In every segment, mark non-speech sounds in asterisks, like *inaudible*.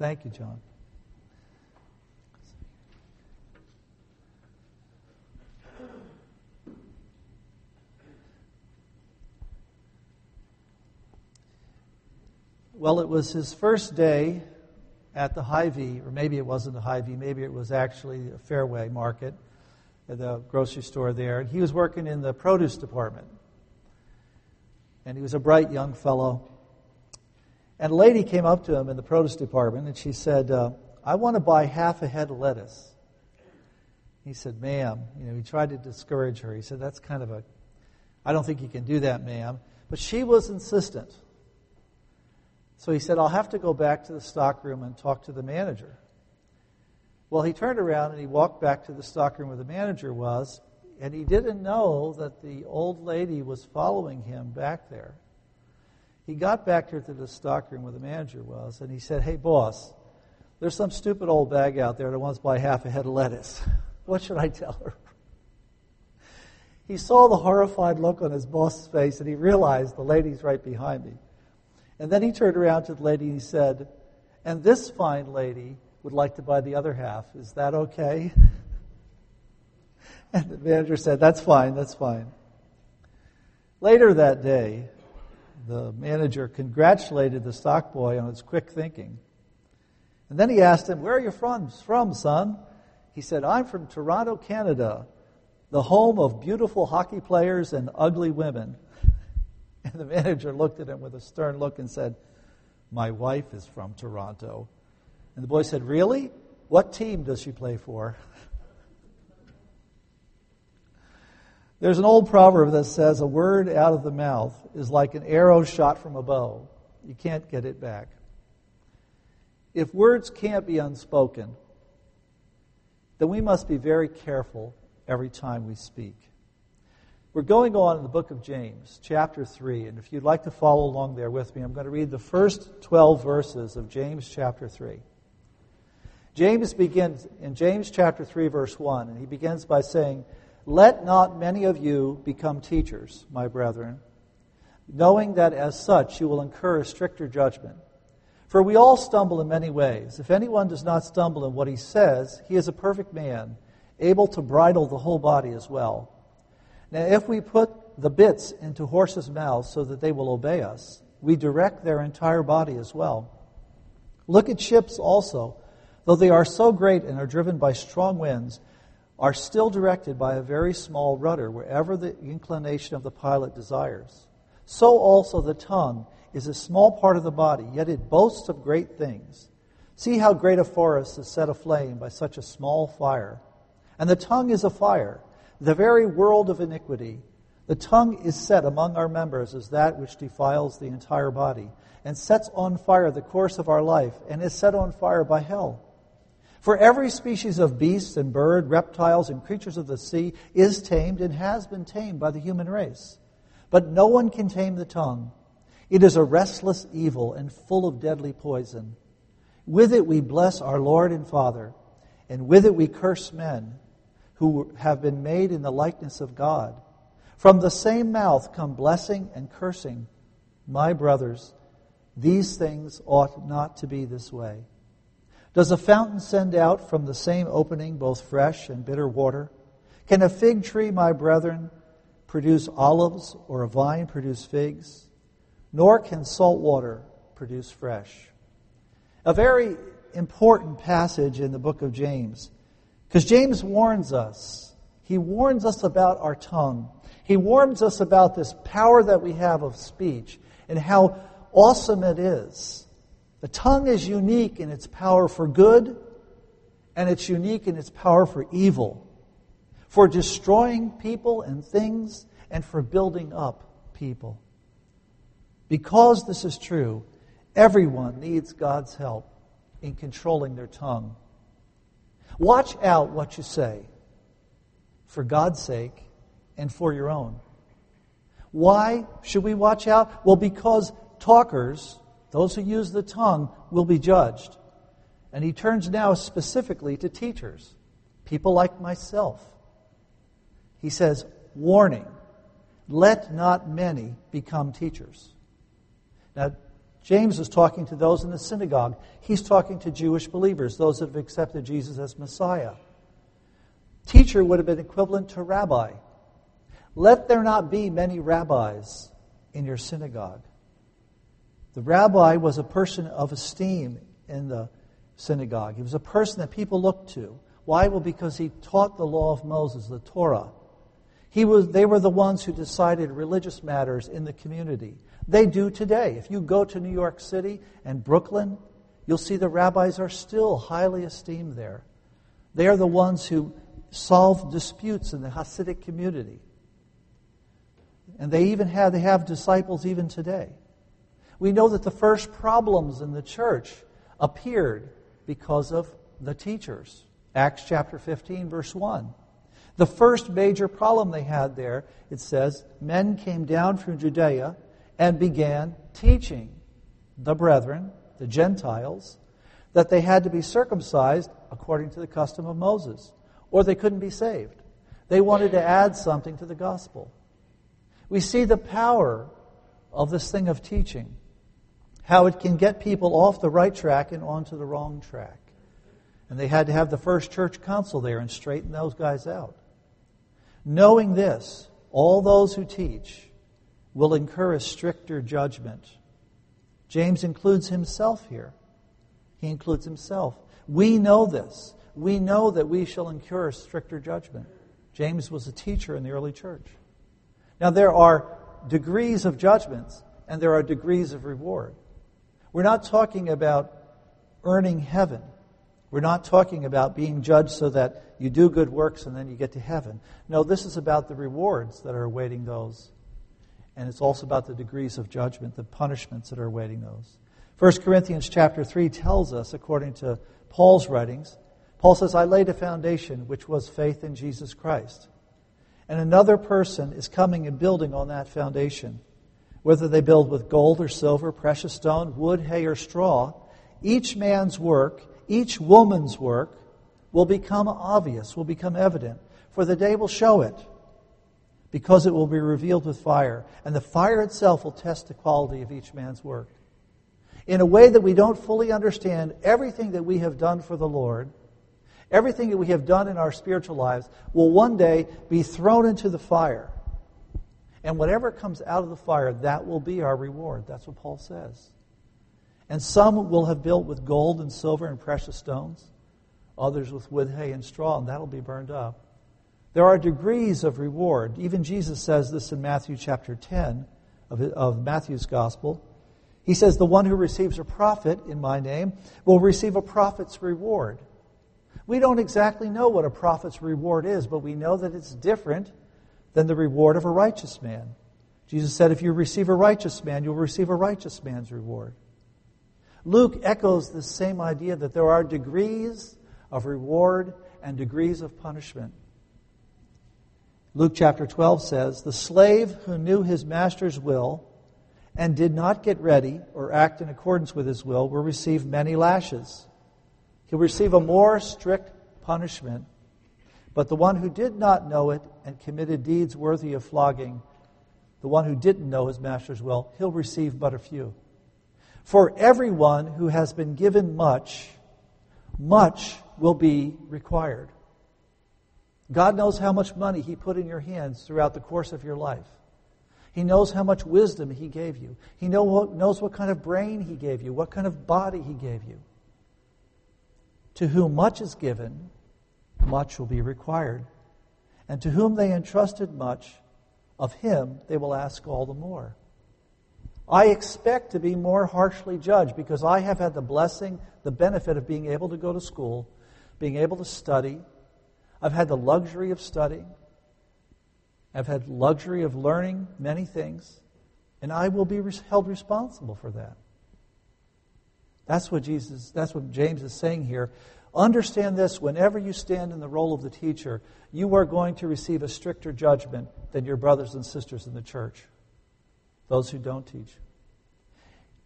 Thank you, John. Well, it was his first day at the Hy-Vee, or maybe it wasn't the Hy-Vee, maybe it was actually a Fairway Market, at the grocery store there. And he was working in the produce department. And he was a bright young fellow. And a lady came up to him in the produce department and she said, uh, I want to buy half a head of lettuce. He said, Ma'am, you know, he tried to discourage her. He said, That's kind of a, I don't think you can do that, ma'am. But she was insistent. So he said, I'll have to go back to the stockroom and talk to the manager. Well, he turned around and he walked back to the stockroom where the manager was, and he didn't know that the old lady was following him back there. He got back here to the stockroom where the manager was, and he said, Hey, boss, there's some stupid old bag out there that wants to buy half a head of lettuce. *laughs* What should I tell her? He saw the horrified look on his boss's face, and he realized the lady's right behind me. And then he turned around to the lady and he said, And this fine lady would like to buy the other half. Is that okay? *laughs* And the manager said, That's fine, that's fine. Later that day, the manager congratulated the stock boy on his quick thinking. And then he asked him, Where are you from, from, son? He said, I'm from Toronto, Canada, the home of beautiful hockey players and ugly women. *laughs* And the manager looked at him with a stern look and said, My wife is from Toronto. And the boy said, Really? What team does she play for? *laughs* There's an old proverb that says, A word out of the mouth is like an arrow shot from a bow. You can't get it back. If words can't be unspoken, then we must be very careful every time we speak. We're going on in the book of James, chapter 3, and if you'd like to follow along there with me, I'm going to read the first 12 verses of James chapter 3. James begins in James chapter 3, verse 1, and he begins by saying, Let not many of you become teachers, my brethren, knowing that as such you will incur a stricter judgment. For we all stumble in many ways. If anyone does not stumble in what he says, he is a perfect man, able to bridle the whole body as well. Now, if we put the bits into horses' mouths so that they will obey us, we direct their entire body as well. Look at ships also, though they are so great and are driven by strong winds, are still directed by a very small rudder wherever the inclination of the pilot desires. So also the tongue is a small part of the body, yet it boasts of great things. See how great a forest is set aflame by such a small fire. And the tongue is a fire the very world of iniquity. The tongue is set among our members as that which defiles the entire body, and sets on fire the course of our life, and is set on fire by hell. For every species of beast and bird, reptiles, and creatures of the sea is tamed and has been tamed by the human race. But no one can tame the tongue. It is a restless evil and full of deadly poison. With it we bless our Lord and Father, and with it we curse men who have been made in the likeness of God. From the same mouth come blessing and cursing. My brothers, these things ought not to be this way. Does a fountain send out from the same opening both fresh and bitter water? Can a fig tree, my brethren, produce olives or a vine produce figs? Nor can salt water produce fresh. A very important passage in the book of James because James warns us. He warns us about our tongue. He warns us about this power that we have of speech and how awesome it is. The tongue is unique in its power for good, and it's unique in its power for evil, for destroying people and things, and for building up people. Because this is true, everyone needs God's help in controlling their tongue. Watch out what you say for God's sake and for your own. Why should we watch out? Well, because talkers, those who use the tongue, will be judged. And he turns now specifically to teachers, people like myself. He says, Warning, let not many become teachers. Now, James is talking to those in the synagogue. He's talking to Jewish believers, those that have accepted Jesus as Messiah. Teacher would have been equivalent to rabbi. Let there not be many rabbis in your synagogue. The rabbi was a person of esteem in the synagogue. He was a person that people looked to. Why? Well, because he taught the law of Moses, the Torah. He was, they were the ones who decided religious matters in the community. They do today. If you go to New York City and Brooklyn, you'll see the rabbis are still highly esteemed there. They are the ones who solve disputes in the Hasidic community. And they even have, they have disciples even today. We know that the first problems in the church appeared because of the teachers. Acts chapter 15, verse 1. The first major problem they had there, it says, men came down from Judea and began teaching the brethren, the Gentiles, that they had to be circumcised according to the custom of Moses, or they couldn't be saved. They wanted to add something to the gospel. We see the power of this thing of teaching, how it can get people off the right track and onto the wrong track. And they had to have the first church council there and straighten those guys out. Knowing this, all those who teach will incur a stricter judgment. James includes himself here. He includes himself. We know this. We know that we shall incur a stricter judgment. James was a teacher in the early church. Now, there are degrees of judgments and there are degrees of reward. We're not talking about earning heaven. We're not talking about being judged so that you do good works and then you get to heaven. No, this is about the rewards that are awaiting those. And it's also about the degrees of judgment, the punishments that are awaiting those. 1 Corinthians chapter 3 tells us, according to Paul's writings, Paul says, I laid a foundation which was faith in Jesus Christ. And another person is coming and building on that foundation. Whether they build with gold or silver, precious stone, wood, hay, or straw, each man's work each woman's work will become obvious, will become evident, for the day will show it, because it will be revealed with fire, and the fire itself will test the quality of each man's work. In a way that we don't fully understand, everything that we have done for the Lord, everything that we have done in our spiritual lives, will one day be thrown into the fire. And whatever comes out of the fire, that will be our reward. That's what Paul says. And some will have built with gold and silver and precious stones, others with wood, hay, and straw, and that'll be burned up. There are degrees of reward. Even Jesus says this in Matthew chapter 10 of, of Matthew's gospel. He says, The one who receives a prophet in my name will receive a prophet's reward. We don't exactly know what a prophet's reward is, but we know that it's different than the reward of a righteous man. Jesus said, If you receive a righteous man, you'll receive a righteous man's reward. Luke echoes the same idea that there are degrees of reward and degrees of punishment. Luke chapter 12 says, The slave who knew his master's will and did not get ready or act in accordance with his will will receive many lashes. He'll receive a more strict punishment. But the one who did not know it and committed deeds worthy of flogging, the one who didn't know his master's will, he'll receive but a few. For everyone who has been given much, much will be required. God knows how much money He put in your hands throughout the course of your life. He knows how much wisdom He gave you. He know knows what kind of brain He gave you, what kind of body He gave you. To whom much is given, much will be required. And to whom they entrusted much, of him they will ask all the more. I expect to be more harshly judged because I have had the blessing, the benefit of being able to go to school, being able to study. I've had the luxury of studying. I've had luxury of learning many things, and I will be held responsible for that. That's what Jesus, that's what James is saying here. Understand this whenever you stand in the role of the teacher, you are going to receive a stricter judgment than your brothers and sisters in the church those who don't teach.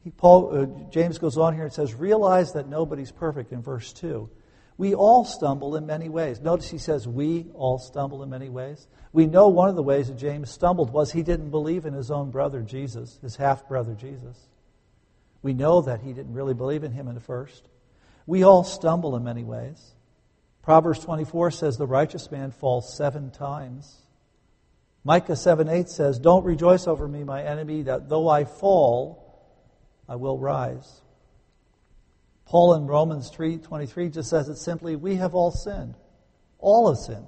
He, Paul, uh, James goes on here and says, Realize that nobody's perfect in verse 2. We all stumble in many ways. Notice he says, We all stumble in many ways. We know one of the ways that James stumbled was he didn't believe in his own brother Jesus, his half brother Jesus. We know that he didn't really believe in him at first. We all stumble in many ways. Proverbs 24 says the righteous man falls seven times. Micah 7 8 says, Don't rejoice over me, my enemy, that though I fall, I will rise. Paul in Romans 3 23 just says it simply, We have all sinned. All have sinned.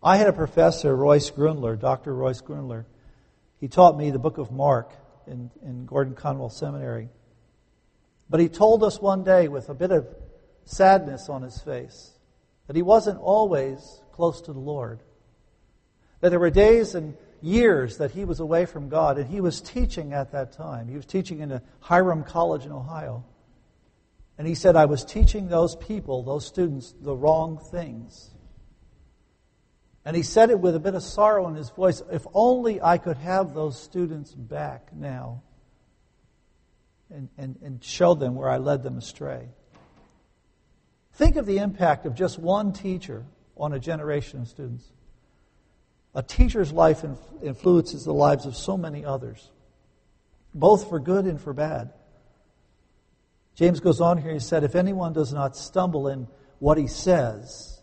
I had a professor, Royce Gruenler, Dr. Royce Gruenler. He taught me the book of Mark in, in Gordon Conwell Seminary. But he told us one day with a bit of sadness on his face that he wasn't always close to the Lord. That there were days and years that he was away from God, and he was teaching at that time. He was teaching in a Hiram College in Ohio. And he said, I was teaching those people, those students, the wrong things. And he said it with a bit of sorrow in his voice. If only I could have those students back now and, and, and show them where I led them astray. Think of the impact of just one teacher on a generation of students. A teacher's life influences the lives of so many others, both for good and for bad. James goes on here, he said, If anyone does not stumble in what he says,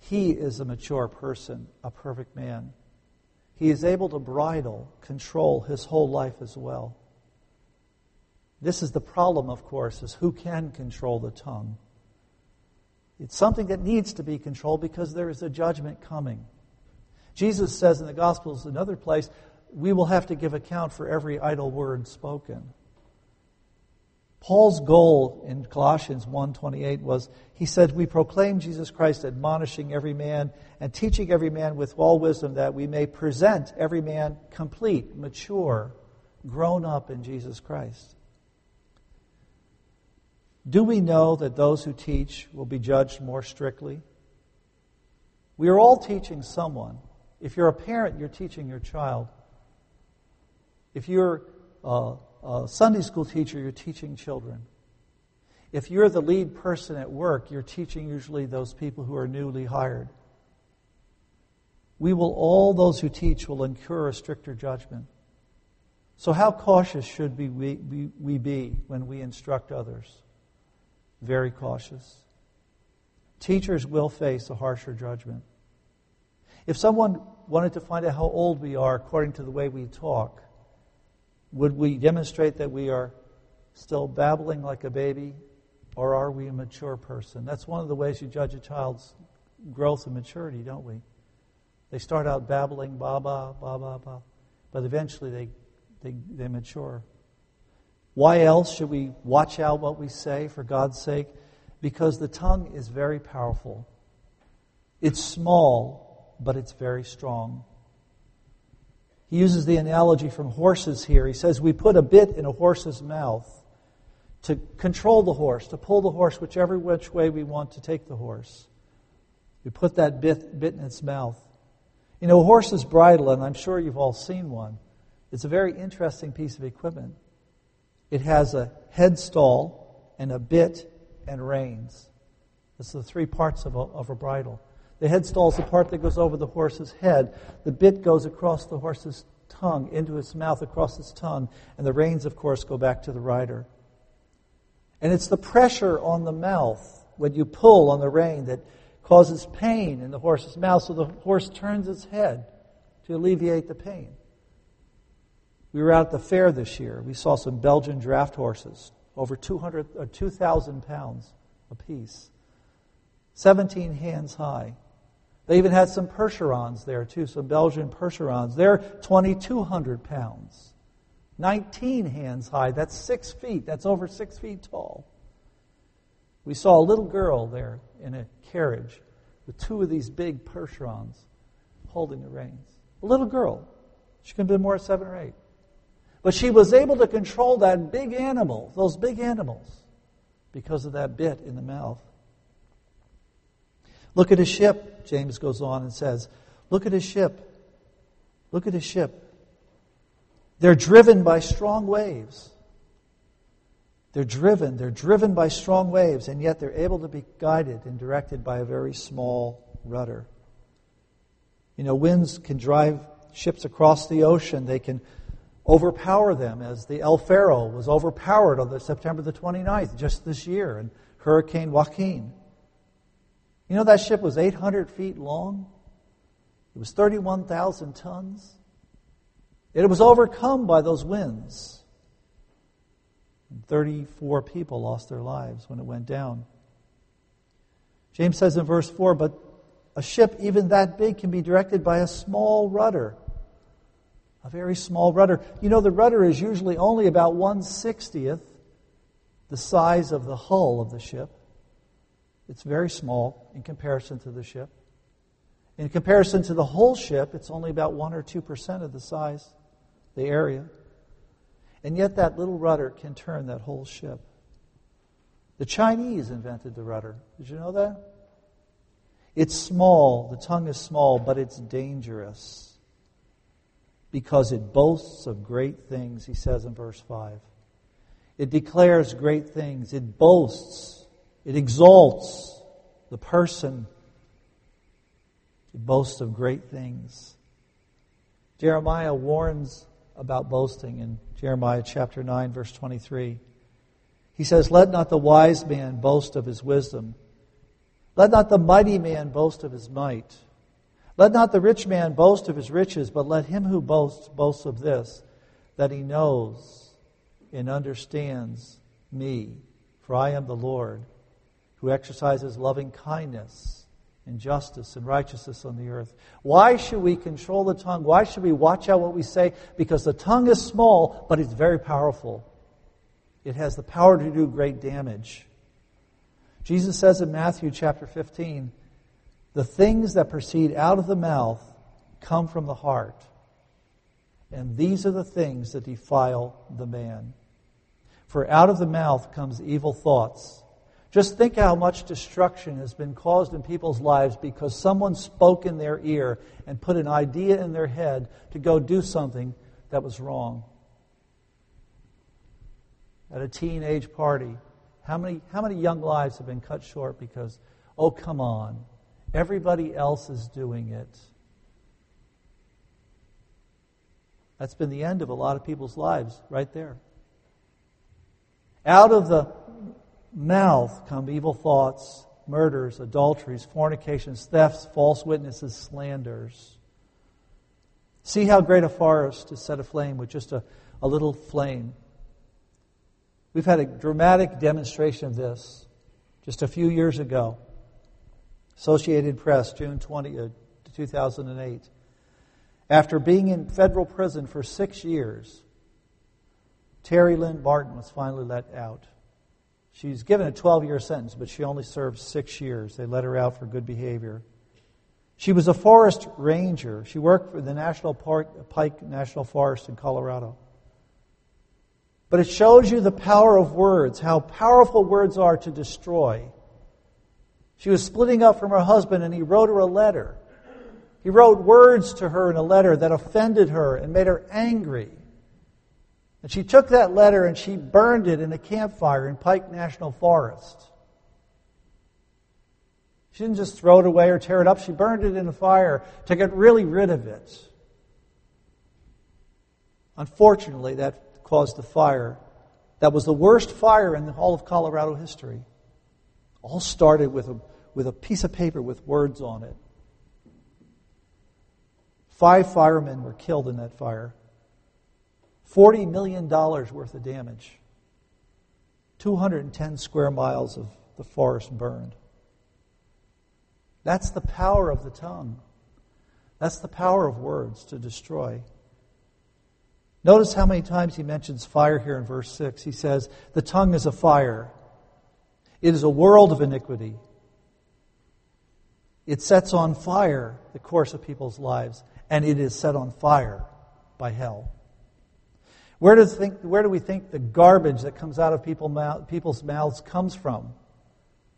he is a mature person, a perfect man. He is able to bridle, control his whole life as well. This is the problem, of course, is who can control the tongue. It's something that needs to be controlled because there is a judgment coming. Jesus says in the Gospels, another place, we will have to give account for every idle word spoken. Paul's goal in Colossians 1:28 was he said we proclaim Jesus Christ admonishing every man and teaching every man with all wisdom that we may present every man complete, mature, grown up in Jesus Christ. Do we know that those who teach will be judged more strictly? We are all teaching someone. If you're a parent, you're teaching your child. If you're uh, a Sunday school teacher, you're teaching children. If you're the lead person at work, you're teaching usually those people who are newly hired. We will, all those who teach will incur a stricter judgment. So, how cautious should we, we be when we instruct others? Very cautious. Teachers will face a harsher judgment. If someone wanted to find out how old we are according to the way we talk, would we demonstrate that we are still babbling like a baby, or are we a mature person? That's one of the ways you judge a child's growth and maturity, don't we? They start out babbling, ba ba, ba ba, ba, but eventually they, they, they mature. Why else should we watch out what we say for God's sake? Because the tongue is very powerful. It's small, but it's very strong. He uses the analogy from horses here. He says, We put a bit in a horse's mouth to control the horse, to pull the horse whichever which way we want to take the horse. We put that bit, bit in its mouth. You know, a horse's bridle, and I'm sure you've all seen one, it's a very interesting piece of equipment. It has a headstall and a bit and reins. This are the three parts of a, of a bridle. The headstall is the part that goes over the horse's head. The bit goes across the horse's tongue, into its mouth, across its tongue, and the reins, of course, go back to the rider. And it's the pressure on the mouth when you pull on the rein that causes pain in the horse's mouth, so the horse turns its head to alleviate the pain. We were out at the fair this year. We saw some Belgian draft horses, over 200 or uh, 2,000 pounds apiece, 17 hands high. They even had some Percherons there, too, some Belgian Percherons. They're 2,200 pounds, 19 hands high. That's six feet. That's over six feet tall. We saw a little girl there in a carriage with two of these big Percherons holding the reins. A little girl. She could have been more seven or eight. But she was able to control that big animal, those big animals, because of that bit in the mouth. Look at a ship, James goes on and says. Look at a ship. Look at a ship. They're driven by strong waves. They're driven, they're driven by strong waves, and yet they're able to be guided and directed by a very small rudder. You know, winds can drive ships across the ocean. They can overpower them as the El Faro was overpowered on the September the 29th, just this year, and Hurricane Joaquin. You know that ship was 800 feet long? It was 31,000 tons. It was overcome by those winds. And 34 people lost their lives when it went down. James says in verse 4 But a ship even that big can be directed by a small rudder a very small rudder. You know, the rudder is usually only about 160th the size of the hull of the ship. It's very small in comparison to the ship. In comparison to the whole ship, it's only about 1 or 2% of the size, the area. And yet, that little rudder can turn that whole ship. The Chinese invented the rudder. Did you know that? It's small, the tongue is small, but it's dangerous because it boasts of great things, he says in verse 5. It declares great things. It boasts. It exalts the person. It boasts of great things. Jeremiah warns about boasting in Jeremiah chapter 9, verse 23. He says, Let not the wise man boast of his wisdom. Let not the mighty man boast of his might. Let not the rich man boast of his riches, but let him who boasts boast of this, that he knows and understands me, for I am the Lord, who exercises loving kindness and justice and righteousness on the earth. Why should we control the tongue? Why should we watch out what we say? Because the tongue is small, but it's very powerful. It has the power to do great damage. Jesus says in Matthew chapter 15, the things that proceed out of the mouth come from the heart. And these are the things that defile the man. For out of the mouth comes evil thoughts. Just think how much destruction has been caused in people's lives because someone spoke in their ear and put an idea in their head to go do something that was wrong. At a teenage party, how many, how many young lives have been cut short because, oh, come on, Everybody else is doing it. That's been the end of a lot of people's lives, right there. Out of the mouth come evil thoughts, murders, adulteries, fornications, thefts, false witnesses, slanders. See how great a forest is set aflame with just a, a little flame. We've had a dramatic demonstration of this just a few years ago. Associated Press, June 20, uh, 2008. After being in federal prison for six years, Terry Lynn Barton was finally let out. She's given a 12 year sentence, but she only served six years. They let her out for good behavior. She was a forest ranger. She worked for the National Park, Pike National Forest in Colorado. But it shows you the power of words, how powerful words are to destroy. She was splitting up from her husband, and he wrote her a letter. He wrote words to her in a letter that offended her and made her angry. And she took that letter and she burned it in a campfire in Pike National Forest. She didn't just throw it away or tear it up, she burned it in a fire to get really rid of it. Unfortunately, that caused a fire that was the worst fire in all of Colorado history. All started with a, with a piece of paper with words on it. Five firemen were killed in that fire. $40 million worth of damage. 210 square miles of the forest burned. That's the power of the tongue. That's the power of words to destroy. Notice how many times he mentions fire here in verse 6. He says, The tongue is a fire. It is a world of iniquity. It sets on fire the course of people's lives, and it is set on fire by hell. Where, does think, where do we think the garbage that comes out of people mouth, people's mouths comes from?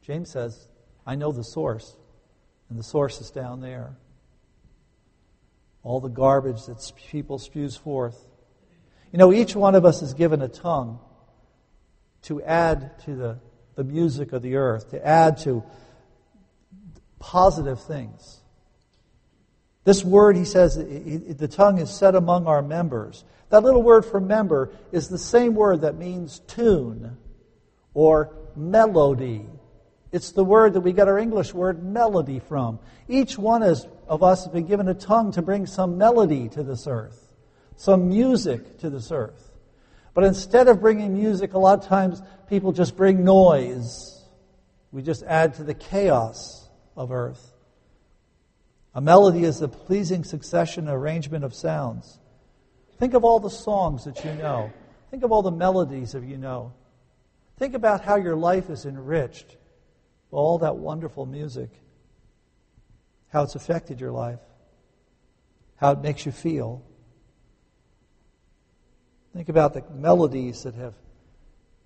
James says, I know the source, and the source is down there. All the garbage that people spews forth. You know, each one of us is given a tongue to add to the the music of the earth, to add to positive things. This word, he says, the tongue is set among our members. That little word for member is the same word that means tune or melody. It's the word that we get our English word melody from. Each one of us has been given a tongue to bring some melody to this earth, some music to this earth. But instead of bringing music, a lot of times people just bring noise. We just add to the chaos of earth. A melody is a pleasing succession arrangement of sounds. Think of all the songs that you know. Think of all the melodies that you know. Think about how your life is enriched by all that wonderful music, how it's affected your life, how it makes you feel. Think about the melodies that have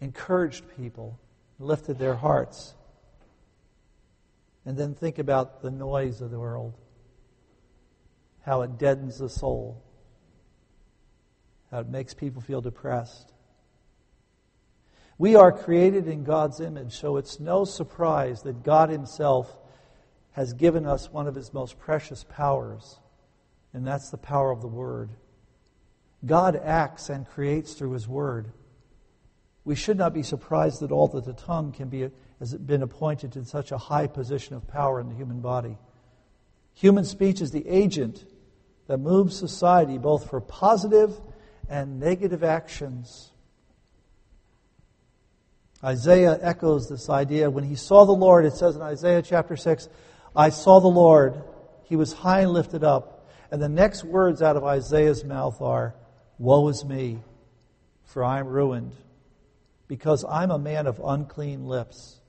encouraged people, lifted their hearts. And then think about the noise of the world, how it deadens the soul, how it makes people feel depressed. We are created in God's image, so it's no surprise that God Himself has given us one of His most precious powers, and that's the power of the Word. God acts and creates through His Word. We should not be surprised at all that the tongue can be, has been appointed to such a high position of power in the human body. Human speech is the agent that moves society both for positive and negative actions. Isaiah echoes this idea. When he saw the Lord, it says in Isaiah chapter 6, I saw the Lord. He was high and lifted up. And the next words out of Isaiah's mouth are, Woe is me, for I am ruined, because I'm a man of unclean lips.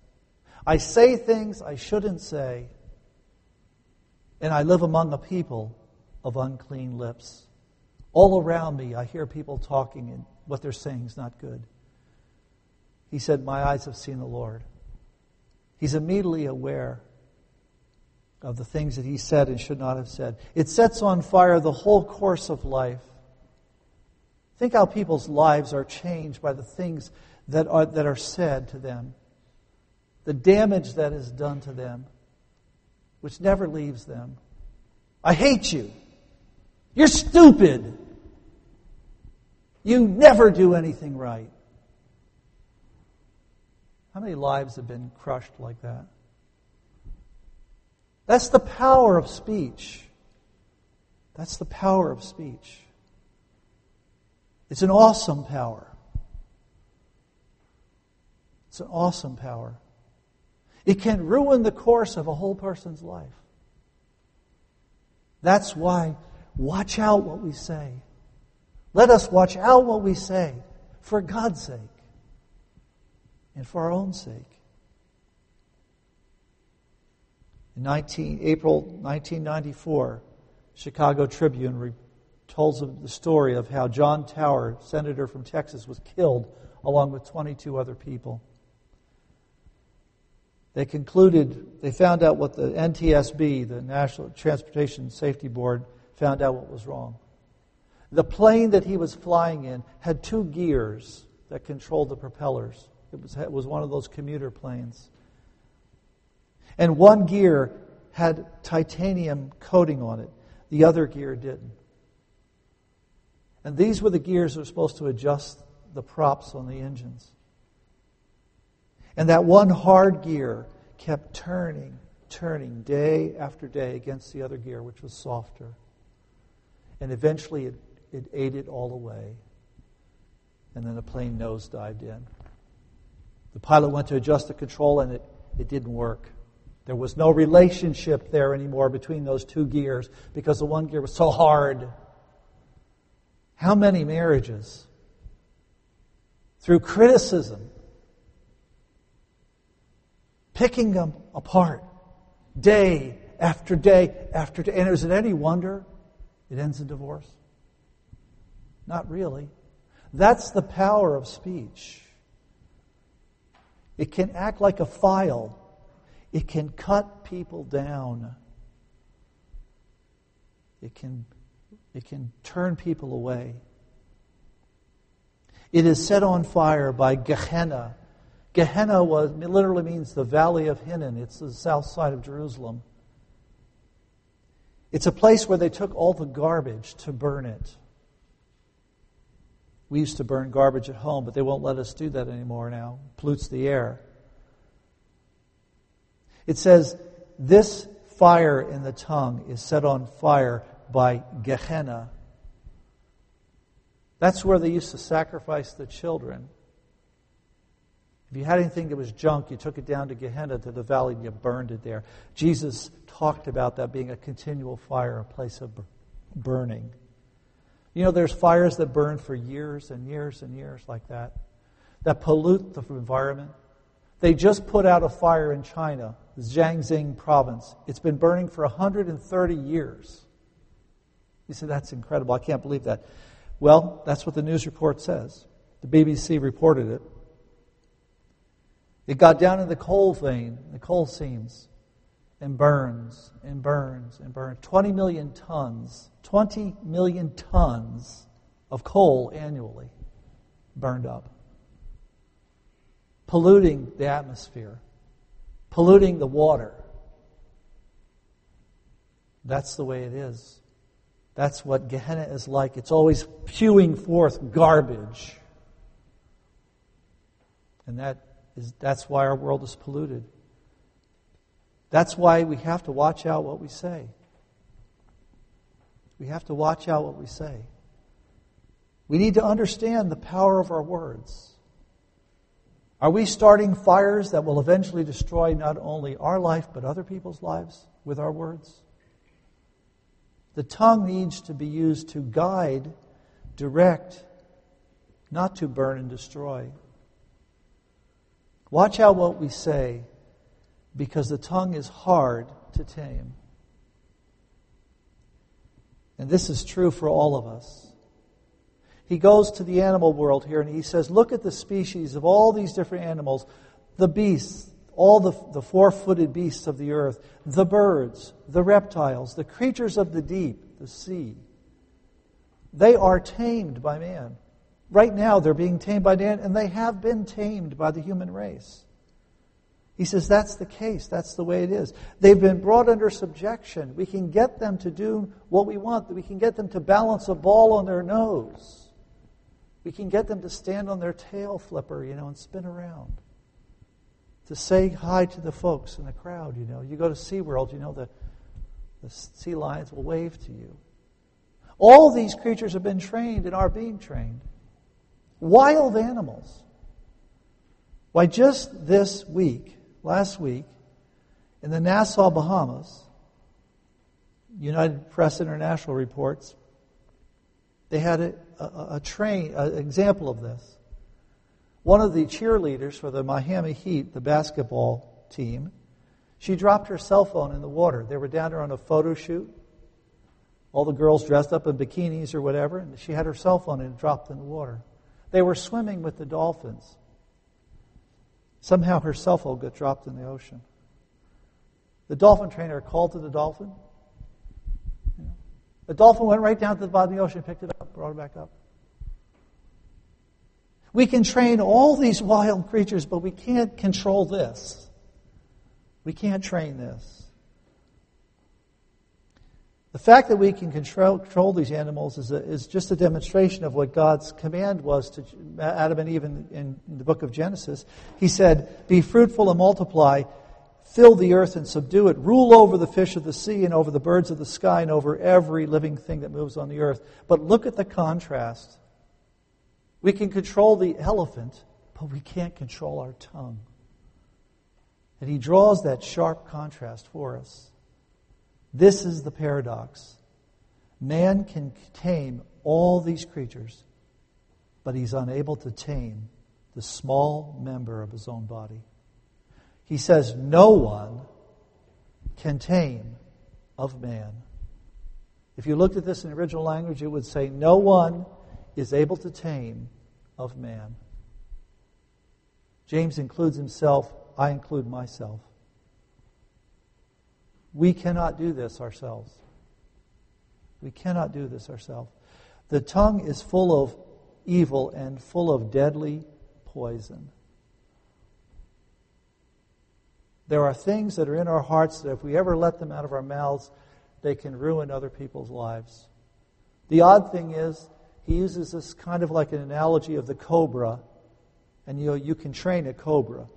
I say things I shouldn't say, and I live among a people of unclean lips. All around me, I hear people talking, and what they're saying is not good. He said, My eyes have seen the Lord. He's immediately aware of the things that he said and should not have said. It sets on fire the whole course of life. Think how people's lives are changed by the things that are, that are said to them, the damage that is done to them, which never leaves them. I hate you. You're stupid. You never do anything right. How many lives have been crushed like that? That's the power of speech. That's the power of speech. It's an awesome power. It's an awesome power. It can ruin the course of a whole person's life. That's why, watch out what we say. Let us watch out what we say for God's sake and for our own sake. In 19, April 1994, Chicago Tribune tells the story of how John Tower, senator from Texas, was killed along with 22 other people. They concluded, they found out what the NTSB, the National Transportation Safety Board, found out what was wrong. The plane that he was flying in had two gears that controlled the propellers. It was, it was one of those commuter planes. And one gear had titanium coating on it, the other gear didn't. And these were the gears that were supposed to adjust the props on the engines. And that one hard gear kept turning, turning day after day against the other gear, which was softer. And eventually it, it ate it all away. And then the plane nosedived in. The pilot went to adjust the control and it, it didn't work. There was no relationship there anymore between those two gears because the one gear was so hard. How many marriages, through criticism, picking them apart day after day after day, and is it any wonder it ends in divorce? Not really. That's the power of speech. It can act like a file. It can cut people down. It can it can turn people away. It is set on fire by Gehenna. Gehenna was, literally means the valley of Hinnom. It's the south side of Jerusalem. It's a place where they took all the garbage to burn it. We used to burn garbage at home, but they won't let us do that anymore now. It pollutes the air. It says, This fire in the tongue is set on fire by Gehenna. That's where they used to sacrifice the children. If you had anything that was junk, you took it down to Gehenna, to the valley, and you burned it there. Jesus talked about that being a continual fire, a place of burning. You know, there's fires that burn for years and years and years like that, that pollute the environment. They just put out a fire in China, Jiangxi province. It's been burning for 130 years. You say, that's incredible. I can't believe that. Well, that's what the news report says. The BBC reported it. It got down in the coal vein, the coal seams, and burns and burns and burns. 20 million tons, 20 million tons of coal annually burned up, polluting the atmosphere, polluting the water. That's the way it is. That's what Gehenna is like. It's always spewing forth garbage. And that is, that's why our world is polluted. That's why we have to watch out what we say. We have to watch out what we say. We need to understand the power of our words. Are we starting fires that will eventually destroy not only our life, but other people's lives with our words? The tongue needs to be used to guide, direct, not to burn and destroy. Watch out what we say because the tongue is hard to tame. And this is true for all of us. He goes to the animal world here and he says, Look at the species of all these different animals the beasts, all the, the four footed beasts of the earth, the birds, the reptiles, the creatures of the deep, the sea. They are tamed by man. Right now, they're being tamed by man, and they have been tamed by the human race. He says that's the case. That's the way it is. They've been brought under subjection. We can get them to do what we want. We can get them to balance a ball on their nose. We can get them to stand on their tail flipper, you know, and spin around. To say hi to the folks in the crowd, you know. You go to SeaWorld, you know, the, the sea lions will wave to you. All these creatures have been trained and are being trained. Wild animals. Why, just this week, last week, in the Nassau, Bahamas, United Press International reports, they had a, a, a train, an example of this. One of the cheerleaders for the Miami Heat, the basketball team, she dropped her cell phone in the water. They were down there on a photo shoot. All the girls dressed up in bikinis or whatever, and she had her cell phone and it dropped in the water. They were swimming with the dolphins. Somehow her cell phone got dropped in the ocean. The dolphin trainer called to the dolphin. The dolphin went right down to the bottom of the ocean, picked it up, brought it back up. We can train all these wild creatures, but we can't control this. We can't train this. The fact that we can control, control these animals is, a, is, just a demonstration of what God's command was to Adam and Eve in, in, in the book of Genesis. He said, Be fruitful and multiply, fill the earth and subdue it, rule over the fish of the sea and over the birds of the sky and over every living thing that moves on the earth. But look at the contrast. We can control the elephant, but we can't control our tongue. And he draws that sharp contrast for us. This is the paradox. Man can tame all these creatures, but he's unable to tame the small member of his own body. He says, No one can tame of man. If you looked at this in the original language, it would say, No one is able to tame of man. James includes himself, I include myself. We cannot do this ourselves. We cannot do this ourselves. The tongue is full of evil and full of deadly poison. There are things that are in our hearts that if we ever let them out of our mouths, they can ruin other people's lives. The odd thing is, he uses this kind of like an analogy of the cobra, and you know, you can train a cobra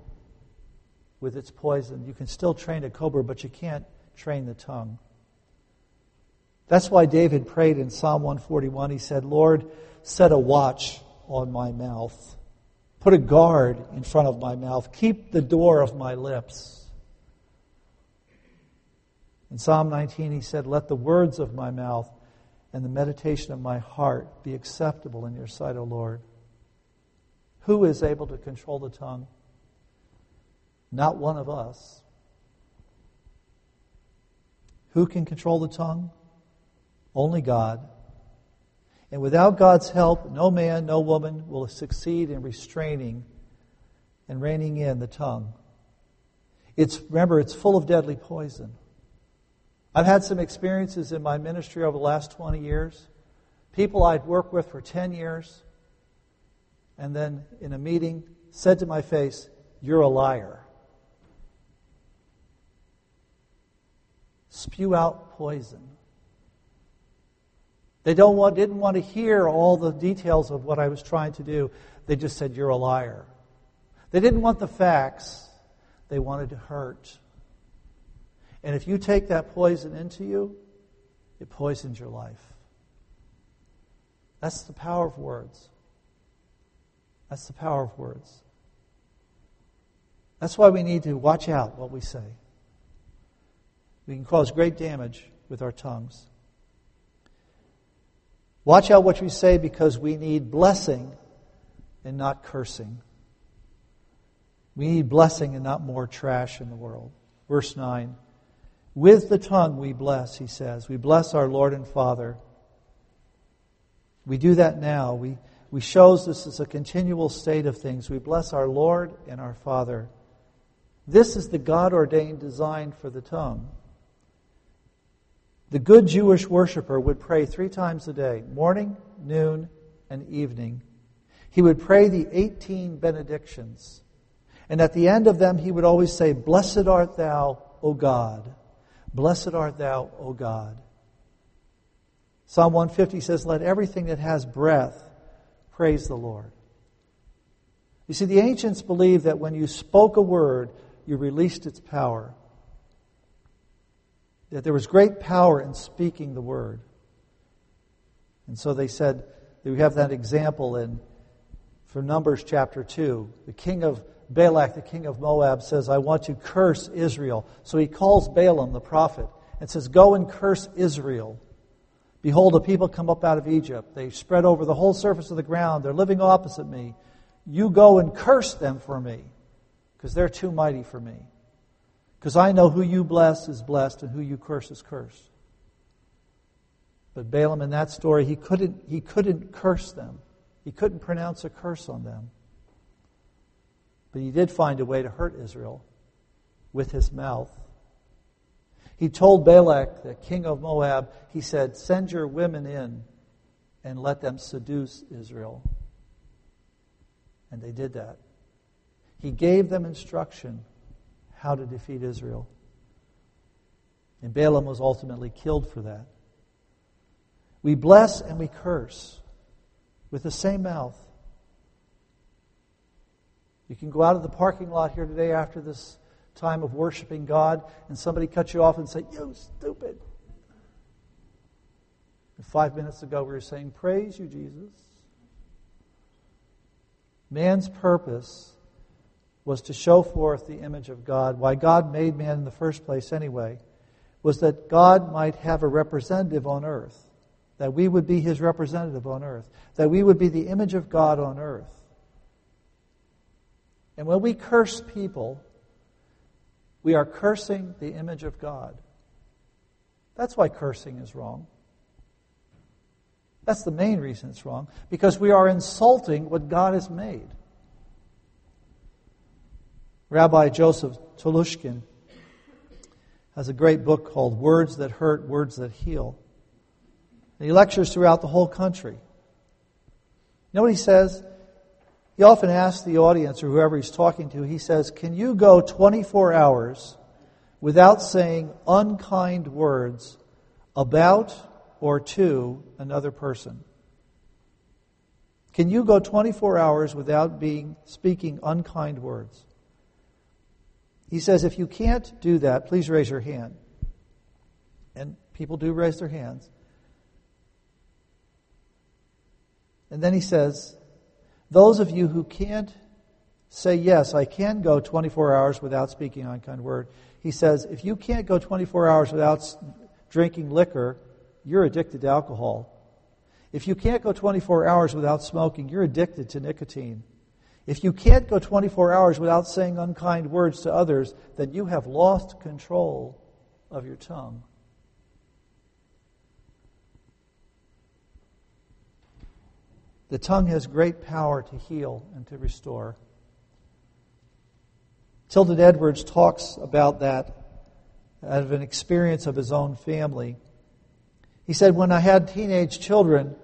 with its poison. You can still train a cobra, but you can't train the tongue. That's why David prayed in Psalm 141. He said, Lord, set a watch on my mouth. Put a guard in front of my mouth. Keep the door of my lips. In Psalm 19, he said, Let the words of my mouth and the meditation of my heart be acceptable in your sight, O Lord. Who is able to control the tongue? Not one of us. Who can control the tongue? Only God. And without God's help, no man, no woman will succeed in restraining and reining in the tongue. It's, remember, it's full of deadly poison. I've had some experiences in my ministry over the last 20 years. People I'd worked with for 10 years, and then in a meeting said to my face, You're a liar. Spew out poison. They don't want, didn't want to hear all the details of what I was trying to do. They just said, You're a liar. They didn't want the facts, they wanted to hurt. And if you take that poison into you, it poisons your life. That's the power of words. That's the power of words. That's why we need to watch out what we say. We can cause great damage with our tongues. Watch out what we say because we need blessing and not cursing. We need blessing and not more trash in the world. Verse 9. With the tongue we bless, he says. We bless our Lord and Father. We do that now. We, we shows this is a continual state of things. We bless our Lord and our Father. This is the God ordained design for the tongue. The good Jewish worshiper would pray three times a day morning, noon, and evening. He would pray the 18 benedictions. And at the end of them, he would always say, Blessed art thou, O God. Blessed art thou, O God. Psalm 150 says, Let everything that has breath praise the Lord. You see, the ancients believed that when you spoke a word, you released its power. That there was great power in speaking the word. And so they said, we have that example in from Numbers chapter 2. The king of Balak, the king of Moab, says, I want to curse Israel. So he calls Balaam, the prophet, and says, Go and curse Israel. Behold, a people come up out of Egypt. They spread over the whole surface of the ground. They're living opposite me. You go and curse them for me, because they're too mighty for me. Because I know who you bless is blessed and who you curse is cursed. But Balaam, in that story, he couldn't, he couldn't curse them. He couldn't pronounce a curse on them. But he did find a way to hurt Israel with his mouth. He told Balak, the king of Moab, he said, Send your women in and let them seduce Israel. And they did that. He gave them instruction how to defeat Israel. And Balaam was ultimately killed for that. We bless and we curse with the same mouth. You can go out of the parking lot here today after this time of worshiping God, and somebody cut you off and say, You stupid. Five minutes ago, we were saying, Praise you, Jesus. Man's purpose was to show forth the image of God. Why God made man in the first place, anyway, was that God might have a representative on earth, that we would be his representative on earth, that we would be the image of God on earth. And when we curse people, we are cursing the image of God. That's why cursing is wrong. That's the main reason it's wrong, because we are insulting what God has made. Rabbi Joseph Telushkin has a great book called Words That Hurt, Words That Heal. And he lectures throughout the whole country. You know what he says? He often asks the audience or whoever he's talking to, he says, Can you go 24 hours without saying unkind words about or to another person. Can you go 24 hours without being speaking unkind words? He says, if you can't do that, please raise your hand. And people do raise their hands. And then he says, those of you who can't say, yes, I can go 24 hours without speaking unkind word, he says, if you can't go 24 hours without drinking liquor, you're addicted to alcohol. If you can't go 24 hours without smoking, you're addicted to nicotine. If you can't go 24 hours without saying unkind words to others, then you have lost control of your tongue. The tongue has great power to heal and to restore. Tilden Edwards talks about that out of an experience of his own family. He said, When I had teenage children,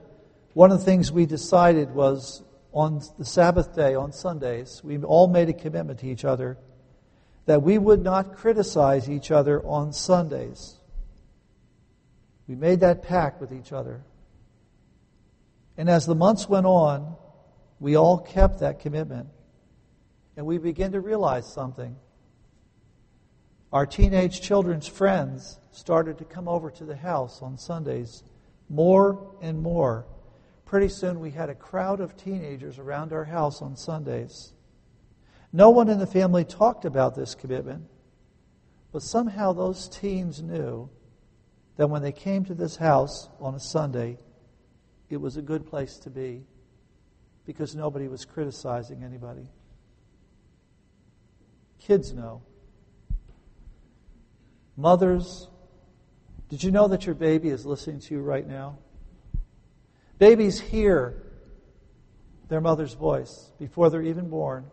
one of the things we decided was on the Sabbath day, on Sundays, we all made a commitment to each other that we would not criticize each other on Sundays. We made that pact with each other. And as the months went on, we all kept that commitment. And we began to realize something. Our teenage children's friends started to come over to the house on Sundays more and more. Pretty soon we had a crowd of teenagers around our house on Sundays. No one in the family talked about this commitment, but somehow those teens knew that when they came to this house on a Sunday, it was a good place to be because nobody was criticizing anybody. Kids know. Mothers, did you know that your baby is listening to you right now? Babies hear their mother's voice before they're even born.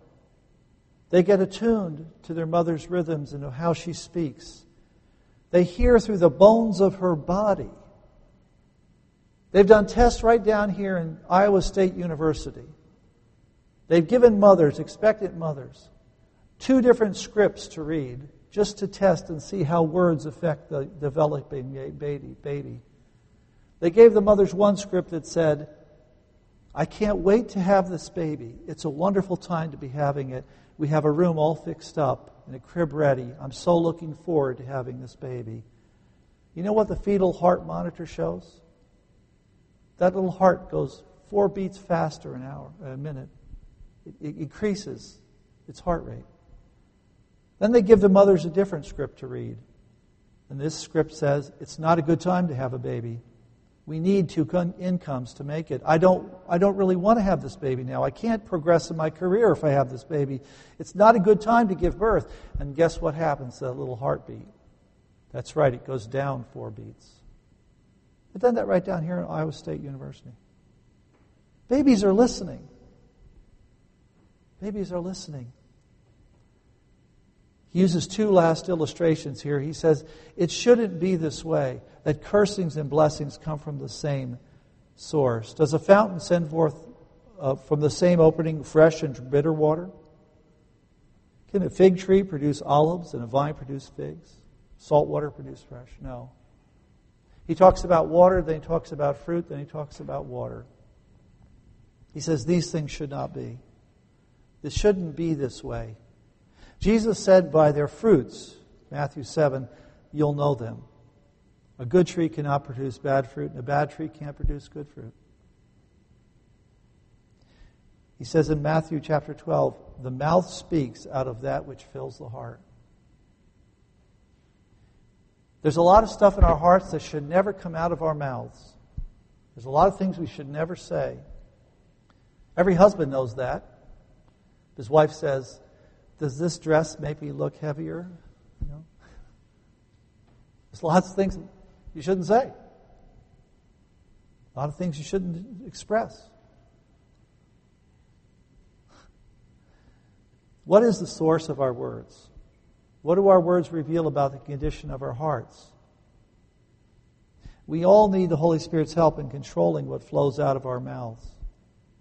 They get attuned to their mother's rhythms and how she speaks. They hear through the bones of her body They've done tests right down here in Iowa State University. They've given mothers, expectant mothers, two different scripts to read just to test and see how words affect the developing baby. baby. They gave the mothers one script that said, I can't wait to have this baby. It's a wonderful time to be having it. We have a room all fixed up and a crib ready. I'm so looking forward to having this baby. You know what the fetal heart monitor shows? That little heart goes four beats faster an hour, a minute. It, it increases its heart rate. Then they give the mothers a different script to read. And this script says it's not a good time to have a baby. We need two incomes to make it. I don't, I don't really want to have this baby now. I can't progress in my career if I have this baby. It's not a good time to give birth. And guess what happens to that little heartbeat? That's right, it goes down four beats. I've done that right down here at Iowa State University. Babies are listening. Babies are listening. He uses two last illustrations here. He says, It shouldn't be this way, that cursings and blessings come from the same source. Does a fountain send forth uh, from the same opening fresh and bitter water? Can a fig tree produce olives and a vine produce figs? Salt water produce fresh? No. He talks about water, then he talks about fruit, then he talks about water. He says these things should not be. This shouldn't be this way. Jesus said, By their fruits, Matthew 7, you'll know them. A good tree cannot produce bad fruit, and a bad tree can't produce good fruit. He says in Matthew chapter 12, the mouth speaks out of that which fills the heart. There's a lot of stuff in our hearts that should never come out of our mouths. There's a lot of things we should never say. Every husband knows that. His wife says, Does this dress make me look heavier? You know? There's lots of things you shouldn't say. A lot of things you shouldn't express. What is the source of our words? What do our words reveal about the condition of our hearts? We all need the Holy Spirit's help in controlling what flows out of our mouths.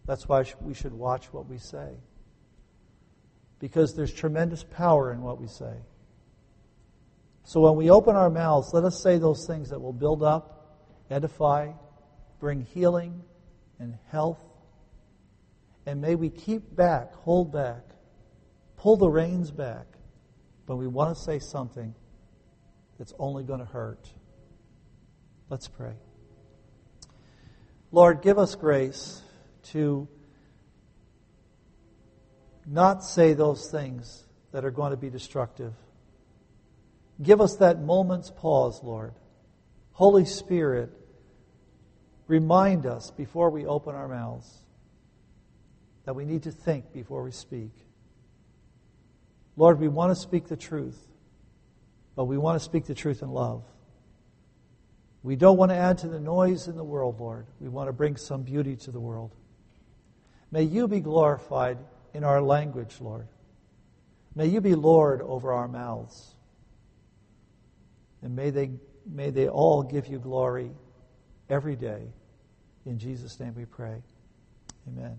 That's why we should watch what we say. Because there's tremendous power in what we say. So when we open our mouths, let us say those things that will build up, edify, bring healing and health. And may we keep back, hold back, pull the reins back when we want to say something that's only going to hurt. Let's pray. Lord, give us grace to not say those things that are going to be destructive. Give us that moment's pause, Lord. Holy Spirit, remind us before we open our mouths that we need to think before we speak. Lord, we want to speak the truth, but we want to speak the truth in love. We don't want to add to the noise in the world, Lord. We want to bring some beauty to the world. May you be glorified in our language, Lord. May you be Lord over our mouths. And may they, may they all give you glory every day. In Jesus' name we pray. Amen.